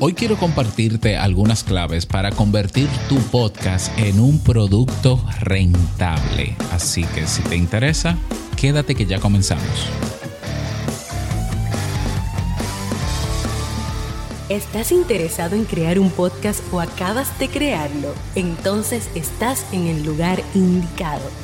Hoy quiero compartirte algunas claves para convertir tu podcast en un producto rentable. Así que si te interesa, quédate que ya comenzamos. ¿Estás interesado en crear un podcast o acabas de crearlo? Entonces estás en el lugar indicado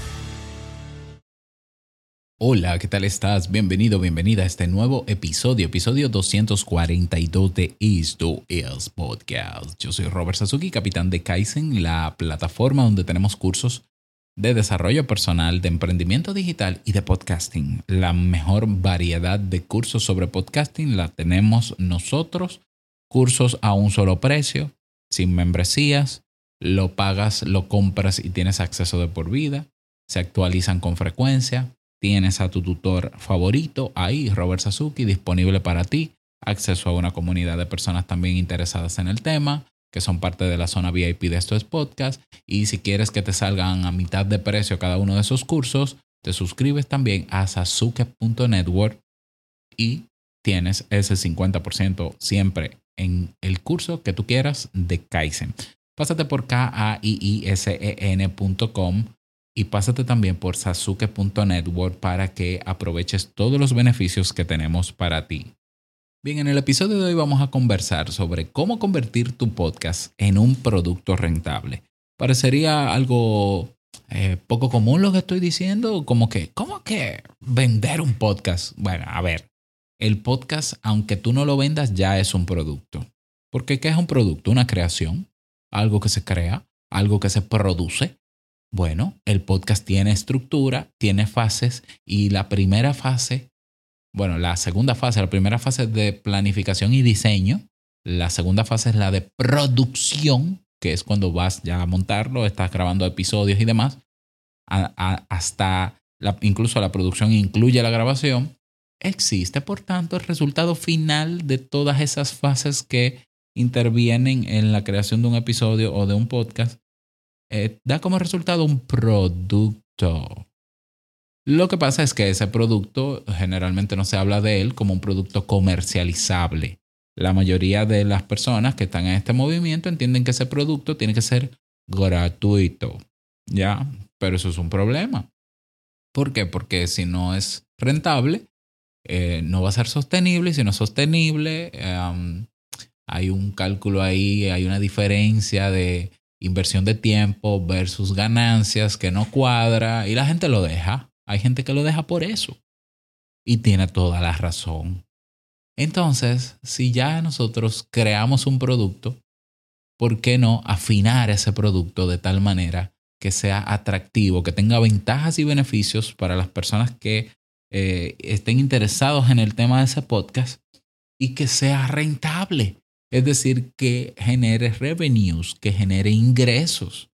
Hola, ¿qué tal estás? Bienvenido, bienvenida a este nuevo episodio, episodio 242 de Esto es Podcast. Yo soy Robert Sasuki, capitán de Kaizen, la plataforma donde tenemos cursos de desarrollo personal, de emprendimiento digital y de podcasting. La mejor variedad de cursos sobre podcasting la tenemos nosotros. Cursos a un solo precio, sin membresías, lo pagas, lo compras y tienes acceso de por vida. Se actualizan con frecuencia Tienes a tu tutor favorito ahí, Robert Sasuki, disponible para ti. Acceso a una comunidad de personas también interesadas en el tema, que son parte de la zona VIP de estos podcasts. Y si quieres que te salgan a mitad de precio cada uno de esos cursos, te suscribes también a sasuke.network y tienes ese 50% siempre en el curso que tú quieras de Kaizen. Pásate por K-A-I-I-S-E-N.com y pásate también por sasuke.network para que aproveches todos los beneficios que tenemos para ti. Bien, en el episodio de hoy vamos a conversar sobre cómo convertir tu podcast en un producto rentable. Parecería algo eh, poco común lo que estoy diciendo, como que, ¿cómo que vender un podcast? Bueno, a ver, el podcast, aunque tú no lo vendas, ya es un producto. Porque ¿qué es un producto? Una creación, algo que se crea, algo que se produce, bueno, el podcast tiene estructura, tiene fases y la primera fase, bueno, la segunda fase, la primera fase es de planificación y diseño, la segunda fase es la de producción, que es cuando vas ya a montarlo, estás grabando episodios y demás, hasta incluso la producción incluye la grabación. Existe, por tanto, el resultado final de todas esas fases que intervienen en la creación de un episodio o de un podcast eh, da como resultado un producto. Lo que pasa es que ese producto generalmente no se habla de él como un producto comercializable. La mayoría de las personas que están en este movimiento entienden que ese producto tiene que ser gratuito. ¿Ya? Pero eso es un problema. ¿Por qué? Porque si no es rentable, eh, no va a ser sostenible. Y si no es sostenible, em, hay un cálculo ahí, hay una diferencia de inversión de tiempo versus ganancias que no cuadra y la gente lo deja. Hay gente que lo deja por eso. Y tiene toda la razón. Entonces, si ya nosotros creamos un producto, ¿por qué no afinar ese producto de tal manera que sea atractivo, que tenga ventajas y beneficios para las personas que eh, estén interesados en el tema de ese podcast y que sea rentable? Es decir, que genere revenues, que genere ingresos.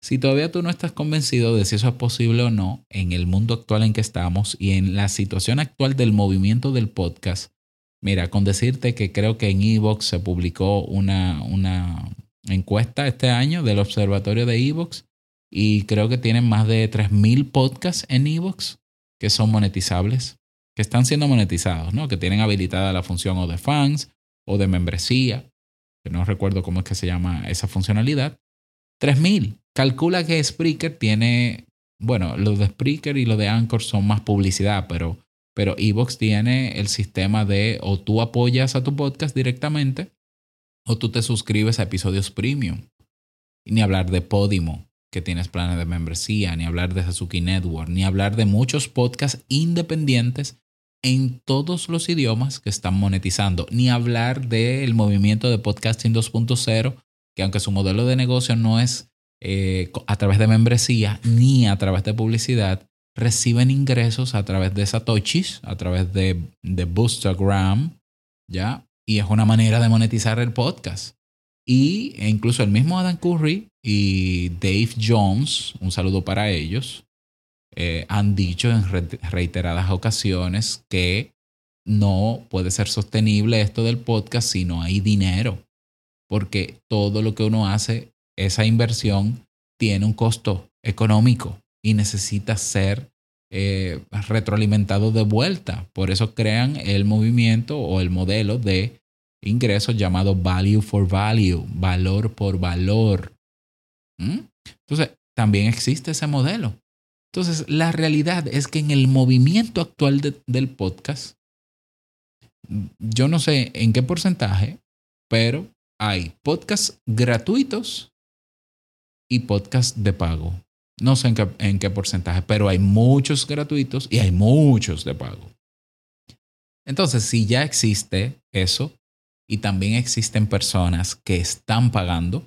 Si todavía tú no estás convencido de si eso es posible o no en el mundo actual en que estamos y en la situación actual del movimiento del podcast, mira, con decirte que creo que en Evox se publicó una, una encuesta este año del observatorio de Evox y creo que tienen más de 3.000 podcasts en Evox que son monetizables, que están siendo monetizados, ¿no? que tienen habilitada la función o de fans o de membresía, que no recuerdo cómo es que se llama esa funcionalidad, 3000. Calcula que Spreaker tiene, bueno, los de Spreaker y los de Anchor son más publicidad, pero pero Evox tiene el sistema de o tú apoyas a tu podcast directamente o tú te suscribes a episodios premium. Ni hablar de Podimo, que tienes planes de membresía, ni hablar de Sasuki Network, ni hablar de muchos podcasts independientes en todos los idiomas que están monetizando, ni hablar del movimiento de podcasting 2.0, que aunque su modelo de negocio no es eh, a través de membresía ni a través de publicidad, reciben ingresos a través de Satoshis, a través de, de Boostagram, ¿ya? Y es una manera de monetizar el podcast. Y e incluso el mismo Adam Curry y Dave Jones, un saludo para ellos, eh, han dicho en reiteradas ocasiones que no puede ser sostenible esto del podcast si no hay dinero, porque todo lo que uno hace, esa inversión, tiene un costo económico y necesita ser eh, retroalimentado de vuelta. Por eso crean el movimiento o el modelo de ingresos llamado value for value, valor por valor. ¿Mm? Entonces, también existe ese modelo. Entonces, la realidad es que en el movimiento actual del podcast, yo no sé en qué porcentaje, pero hay podcasts gratuitos y podcasts de pago. No sé en qué, en qué porcentaje, pero hay muchos gratuitos y hay muchos de pago. Entonces, si ya existe eso y también existen personas que están pagando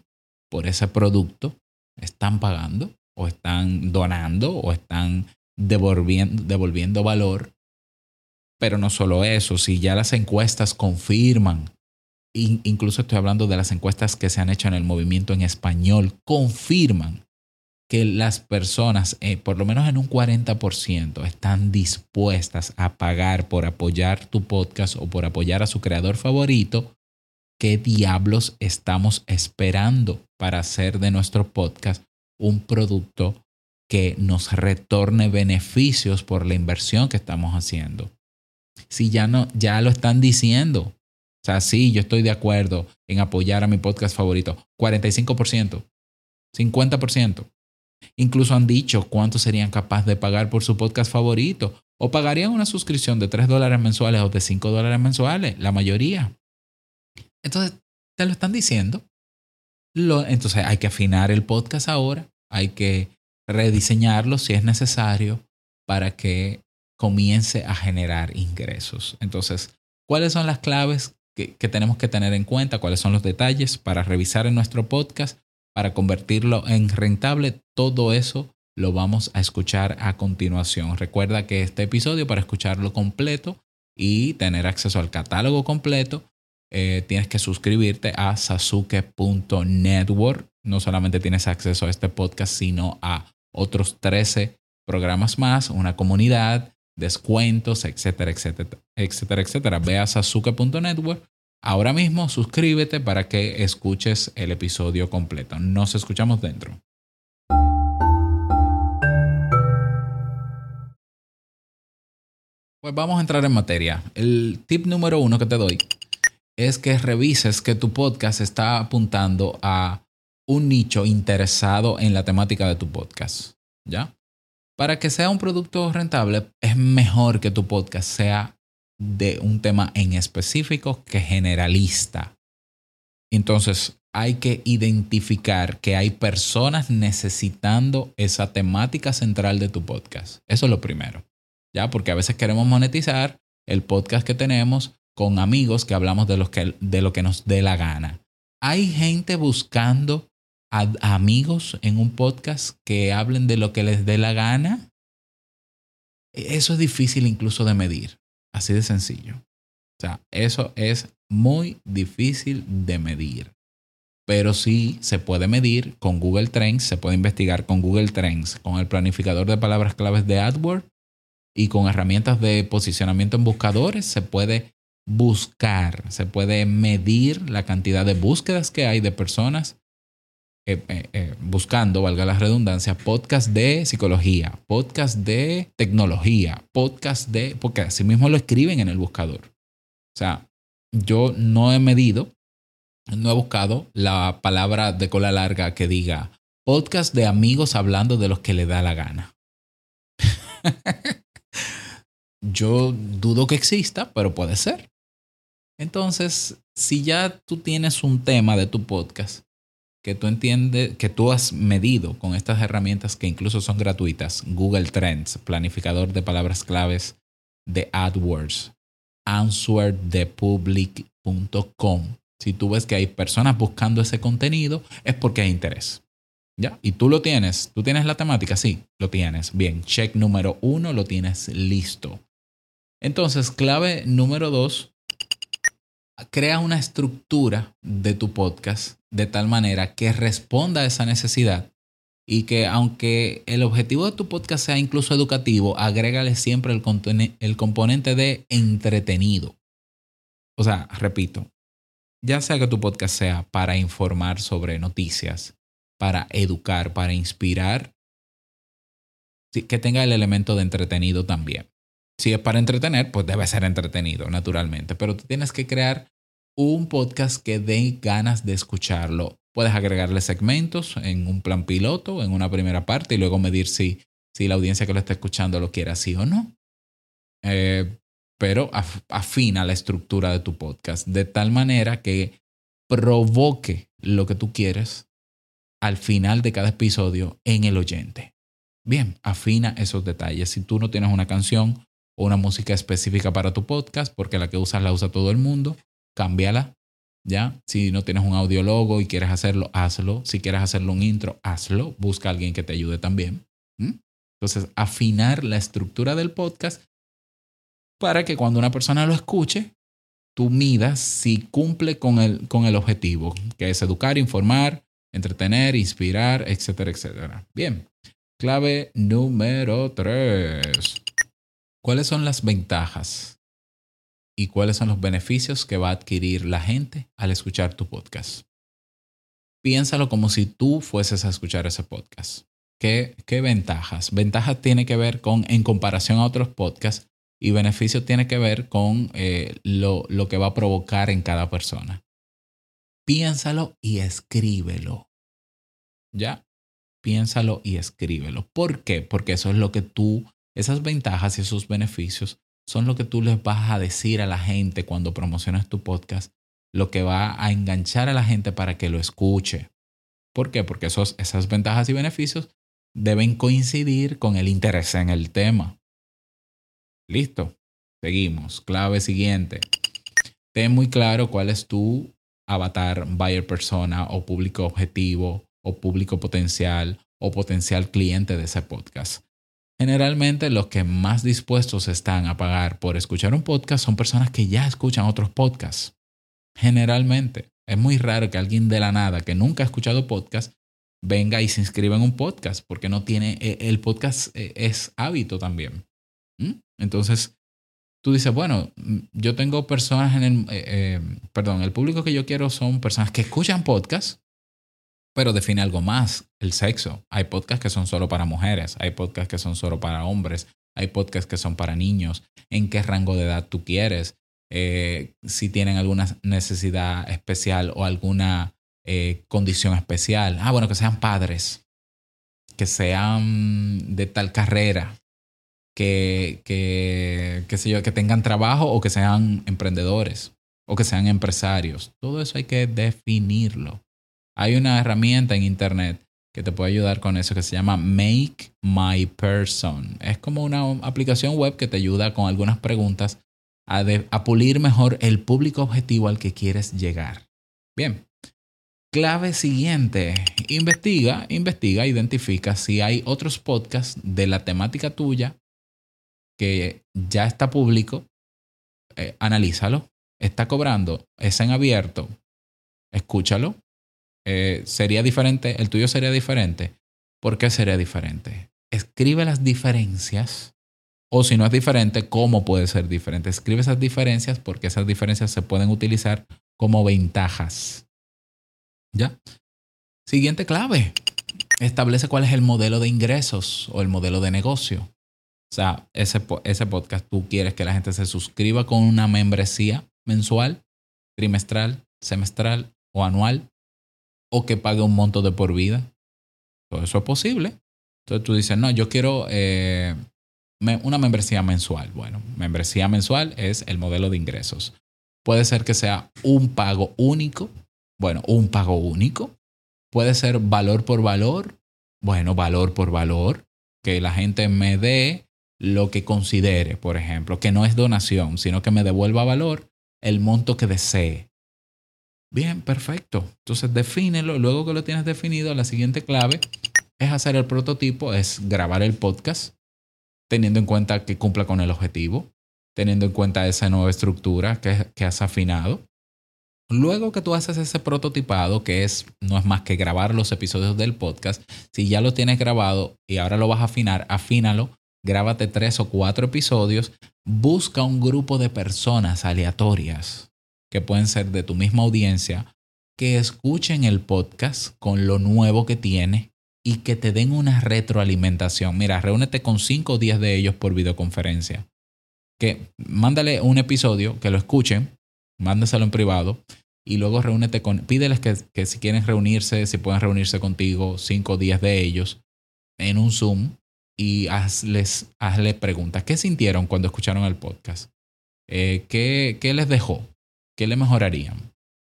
por ese producto, están pagando, o están donando o están devolviendo, devolviendo valor. Pero no solo eso, si ya las encuestas confirman, incluso estoy hablando de las encuestas que se han hecho en el movimiento en español, confirman que las personas, eh, por lo menos en un 40%, están dispuestas a pagar por apoyar tu podcast o por apoyar a su creador favorito, ¿qué diablos estamos esperando para hacer de nuestro podcast un producto que nos retorne beneficios por la inversión que estamos haciendo. Si ya no, ya lo están diciendo. O sea, sí, yo estoy de acuerdo en apoyar a mi podcast favorito. 45%, 50%. Incluso han dicho cuánto serían capaces de pagar por su podcast favorito. O pagarían una suscripción de 3 dólares mensuales o de 5 dólares mensuales, la mayoría. Entonces, te lo están diciendo entonces hay que afinar el podcast ahora, hay que rediseñarlo si es necesario para que comience a generar ingresos. Entonces, ¿cuáles son las claves que, que, tenemos que tener en cuenta? ¿Cuáles son los detalles para revisar en nuestro podcast, para convertirlo en rentable? Todo eso lo vamos a escuchar a continuación. Recuerda que este episodio, para escucharlo completo y tener acceso al catálogo completo, eh, tienes que suscribirte a sasuke.network. No solamente tienes acceso a este podcast, sino a otros 13 programas más, una comunidad, descuentos, etcétera, etcétera, etcétera, etcétera. Ve a sasuke.network. Ahora mismo suscríbete para que escuches el episodio completo. Nos escuchamos dentro. Pues vamos a entrar en materia. El tip número uno que te doy es que revises que tu podcast está apuntando a un nicho interesado en la temática de tu podcast. ¿Ya? Para que sea un producto rentable, es mejor que tu podcast sea de un tema en específico que generalista. Entonces, hay que identificar que hay personas necesitando esa temática central de tu podcast. Eso es lo primero. ¿Ya? Porque a veces queremos monetizar el podcast que tenemos con amigos que hablamos de, que, de lo que nos dé la gana. Hay gente buscando amigos en un podcast que hablen de lo que les dé la gana. Eso es difícil incluso de medir, así de sencillo. O sea, eso es muy difícil de medir. Pero sí se puede medir con Google Trends, se puede investigar con Google Trends, con el planificador de palabras claves de AdWords y con herramientas de posicionamiento en buscadores se puede buscar, se puede medir la cantidad de búsquedas que hay de personas eh, eh, eh, buscando, valga la redundancia, podcast de psicología, podcast de tecnología, podcast de, porque así mismo lo escriben en el buscador. O sea, yo no he medido, no he buscado la palabra de cola larga que diga podcast de amigos hablando de los que le da la gana. yo dudo que exista, pero puede ser. Entonces, si ya tú tienes un tema de tu podcast que tú entiendes, que tú has medido con estas herramientas que incluso son gratuitas, Google Trends, planificador de palabras claves de AdWords, answerthepublic.com. Si tú ves que hay personas buscando ese contenido, es porque hay interés. ¿Ya? Y tú lo tienes, tú tienes la temática, sí, lo tienes. Bien, check número uno, lo tienes listo. Entonces, clave número dos, crea una estructura de tu podcast de tal manera que responda a esa necesidad y que aunque el objetivo de tu podcast sea incluso educativo, agrégale siempre el, el componente de entretenido. O sea, repito, ya sea que tu podcast sea para informar sobre noticias, para educar, para inspirar, que tenga el elemento de entretenido también. Si es para entretener, pues debe ser entretenido, naturalmente, pero tú tienes que crear un podcast que dé ganas de escucharlo. Puedes agregarle segmentos en un plan piloto, en una primera parte, y luego medir si, si la audiencia que lo está escuchando lo quiere así o no. Eh, pero afina la estructura de tu podcast de tal manera que provoque lo que tú quieres al final de cada episodio en el oyente. Bien, afina esos detalles. Si tú no tienes una canción o una música específica para tu podcast, porque la que usas la usa todo el mundo, cámbiala. ¿Ya? Si no tienes un audiólogo y quieres hacerlo, hazlo. Si quieres hacerlo un intro, hazlo. Busca a alguien que te ayude también. Entonces, afinar la estructura del podcast para que cuando una persona lo escuche, tú midas si cumple con el, con el objetivo, que es educar, informar, entretener, inspirar, etcétera, etcétera. Bien, clave número tres. ¿Cuáles son las ventajas y cuáles son los beneficios que va a adquirir la gente al escuchar tu podcast? Piénsalo como si tú fueses a escuchar ese podcast. ¿Qué, qué ventajas? Ventajas tiene que ver con, en comparación a otros podcasts, y beneficio tiene que ver con eh, lo, lo que va a provocar en cada persona. Piénsalo y escríbelo. ¿Ya? Piénsalo y escríbelo. ¿Por qué? Porque eso es lo que tú, esas ventajas y esos beneficios son lo que tú les vas a decir a la gente cuando promocionas tu podcast, lo que va a enganchar a la gente para que lo escuche. ¿Por qué? Porque esos, esas ventajas y beneficios deben coincidir con el interés en el tema. Listo. Seguimos. Clave siguiente. Ten muy claro cuál es tu avatar, buyer persona o público objetivo o público potencial o potencial cliente de ese podcast. Generalmente los que más dispuestos están a pagar por escuchar un podcast son personas que ya escuchan otros podcasts. Generalmente. Es muy raro que alguien de la nada que nunca ha escuchado podcast venga y se inscriba en un podcast porque no tiene, e, el podcast e, es hábito también. ¿Mm? Entonces, tú dices, bueno, mm, yo tengo personas en el, eh, eh, perdón, el público que yo quiero son personas que escuchan podcasts, pero define algo más, el sexo. Hay podcasts que son solo para mujeres, hay podcasts que son solo para hombres, hay podcasts que son para niños, en qué rango de edad tú quieres, eh, si tienen alguna necesidad especial o alguna condición especial. Ah, bueno, que sean padres, que sean de tal carrera, que, que, sé yo, que tengan trabajo o que sean emprendedores o que sean empresarios. Todo eso hay que definirlo. Hay una herramienta en Internet que te puede ayudar con eso que se llama Make My Person. Es como una aplicación web que te ayuda con algunas preguntas a, pulir mejor el público objetivo al que quieres llegar. Bien. Clave siguiente, investiga, investiga, identifica si hay otros podcasts de la temática tuya que ya está público, eh, analízalo. Está cobrando, es en abierto, escúchalo. Eh, sería diferente, el tuyo sería diferente. ¿Por qué sería diferente? Escribe las diferencias. O si no es diferente, ¿cómo puede ser diferente? Escribe esas diferencias porque esas diferencias se pueden utilizar como ventajas. ¿Ya? Siguiente clave. Establece cuál es el modelo de ingresos o el modelo de negocio. O sea, ese, ese podcast tú quieres que la gente se suscriba con una membresía mensual, trimestral, semestral o anual, o que pague un monto de por vida. Todo eso es posible. Entonces tú dices, no, yo quiero eh, una membresía mensual. Bueno, membresía mensual es el modelo de ingresos. Puede ser que sea un pago único. Bueno, un pago único. Puede ser valor por valor. Bueno, valor por valor. Que la gente me dé lo que considere, por ejemplo, que no es donación, sino que me devuelva valor el monto que desee. Bien, perfecto. Entonces defínelo. Luego que lo tienes definido, la siguiente clave es hacer el prototipo, es grabar el podcast, teniendo en cuenta que cumpla con el objetivo, teniendo en cuenta esa nueva estructura que, que has afinado. Luego que tú haces ese prototipado, que es no es más que grabar los episodios del podcast, si ya lo tienes grabado y ahora lo vas a afinar, afínalo, grábate tres o cuatro episodios, busca un grupo de personas aleatorias que pueden ser de tu misma audiencia, que escuchen el podcast con lo nuevo que tiene y que te den una retroalimentación. Mira, reúnete con cinco o diez de ellos por videoconferencia. Que mándale un episodio, que lo escuchen, mándeselo en privado y luego reúnete con, pídeles que, que si quieren reunirse, si pueden reunirse contigo, cinco o diez de ellos en un Zoom y hazles, hazle preguntas. ¿Qué sintieron cuando escucharon el podcast? Eh, ¿qué, ¿qué, les dejó? ¿Qué le mejorarían?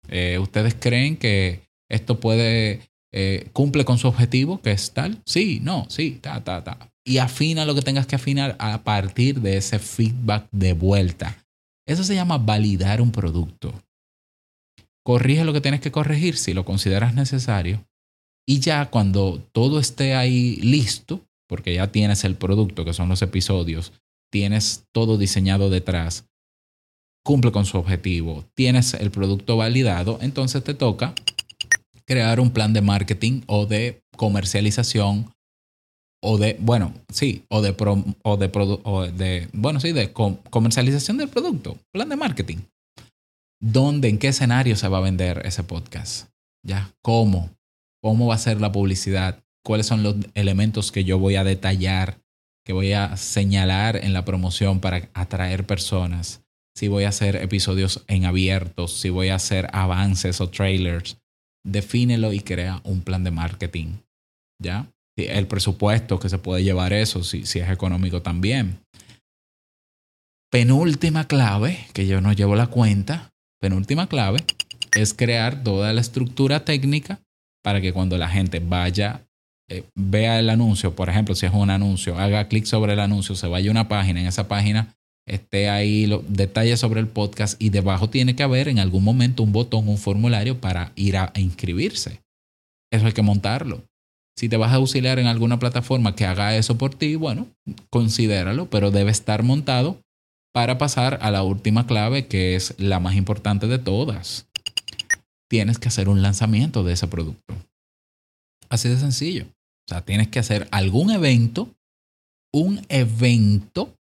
Eh, ¿Ustedes creen que esto puede eh, cumple con su objetivo, que es tal, sí, no, sí, ta, ta, ta. Y afina lo que tengas que afinar a partir de ese feedback de vuelta. Eso se llama validar un producto. Corrige lo que tienes que corregir si lo consideras necesario. Y ya cuando todo esté ahí listo, porque ya tienes el producto, que son los episodios, tienes todo diseñado detrás, cumple con su objetivo, tienes el producto validado, entonces te toca crear un plan de marketing o de comercialización o de, bueno, sí, o de, o de, o de, bueno, sí, de comercialización del producto, plan de marketing. ¿Dónde, en qué escenario se va a vender ese podcast? ¿Ya? ¿Cómo? ¿Cómo va a ser la publicidad? ¿Cuáles son los elementos que yo voy a detallar, que voy a señalar en la promoción para atraer personas? Si voy a hacer episodios en abiertos, si voy a hacer avances o trailers, defínelo y crea un plan de marketing. ¿Ya? El presupuesto que se puede llevar eso, si, si es económico también. Penúltima clave, que yo no llevo la cuenta, penúltima clave es crear toda la estructura técnica para que cuando la gente vaya, eh, vea el anuncio, por ejemplo, si es un anuncio, haga clic sobre el anuncio, se vaya a una página, en esa página esté ahí los detalles sobre el podcast y debajo tiene que haber en algún momento un botón, un formulario para ir a, inscribirse. Eso hay que montarlo. Si te vas a auxiliar en alguna plataforma que haga eso por ti, bueno, considéralo, pero debe estar montado para pasar a la última clave que es la más importante de todas. Tienes que hacer un lanzamiento de ese producto. Así de sencillo. O sea, tienes que hacer algún evento, un evento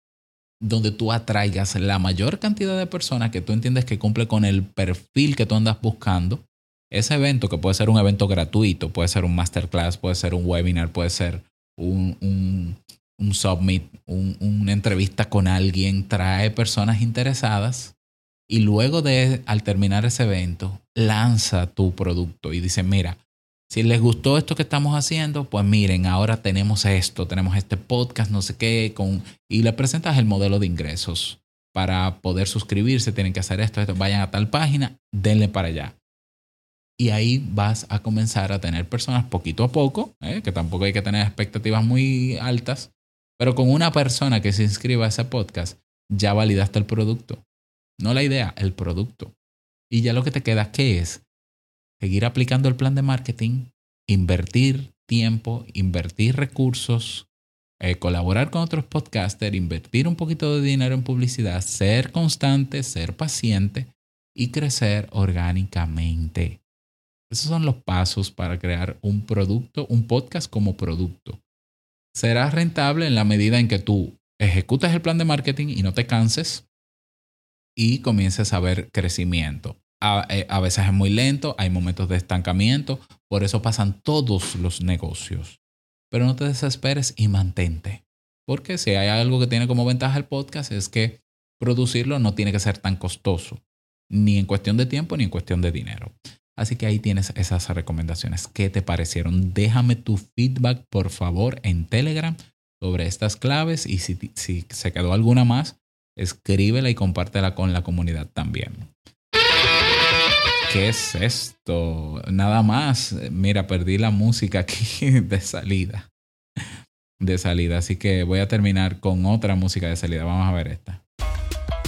donde tú atraigas la mayor cantidad de personas que tú entiendes que cumple con el perfil que tú andas buscando. Ese evento, que puede ser un evento gratuito, puede ser un masterclass, puede ser un webinar, puede ser un, un, un submit, una entrevista con alguien, trae personas interesadas y luego de, al terminar ese evento, lanza tu producto y dice, mira, si les gustó esto que estamos haciendo, pues miren, ahora tenemos esto, tenemos este podcast, no sé qué, con, y le presentas el modelo de ingresos. Para poder suscribirse tienen que hacer esto, vayan a tal página, denle para allá. Y ahí vas a comenzar a tener personas poquito a poco, ¿eh? que tampoco hay que tener expectativas muy altas, pero con una persona que se inscriba a ese podcast, ya validaste el producto. No la idea, el producto. Y ya lo que te queda, ¿qué es? Seguir aplicando el plan de marketing, invertir tiempo, invertir recursos, eh, colaborar con otros podcasters, invertir un poquito de dinero en publicidad, ser constante, ser paciente y crecer orgánicamente. Esos son los pasos para crear un producto, un podcast como producto. Será rentable en la medida en que tú ejecutes el plan de marketing y no te canses y comiences a ver crecimiento. Eh, a, veces es muy lento, hay momentos de estancamiento, por eso pasan todos los negocios. Pero no te desesperes y mantente. Porque si hay algo que tiene como ventaja el podcast es que producirlo no tiene que ser tan costoso, ni en cuestión de tiempo ni en cuestión de dinero. Así que ahí tienes esas recomendaciones. ¿Qué te parecieron? Déjame tu feedback, por favor, en Telegram sobre estas claves y si, si se quedó alguna más, escríbela y compártela con la comunidad también. ¿Qué es esto? Nada más. Mira, perdí la música aquí de salida. De salida. Así que voy a terminar con otra música de salida. Vamos a ver esta.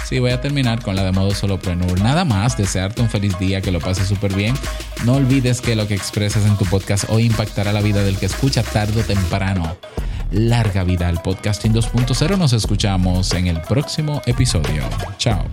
Sí, voy a terminar con la de modo solopreneur. Nada más, desearte un feliz día, que lo pases súper bien. No olvides que lo que expresas en tu podcast hoy impactará la vida del que escucha tarde o temprano. Larga vida al podcasting 2.0. Nos escuchamos en el próximo episodio. Chao.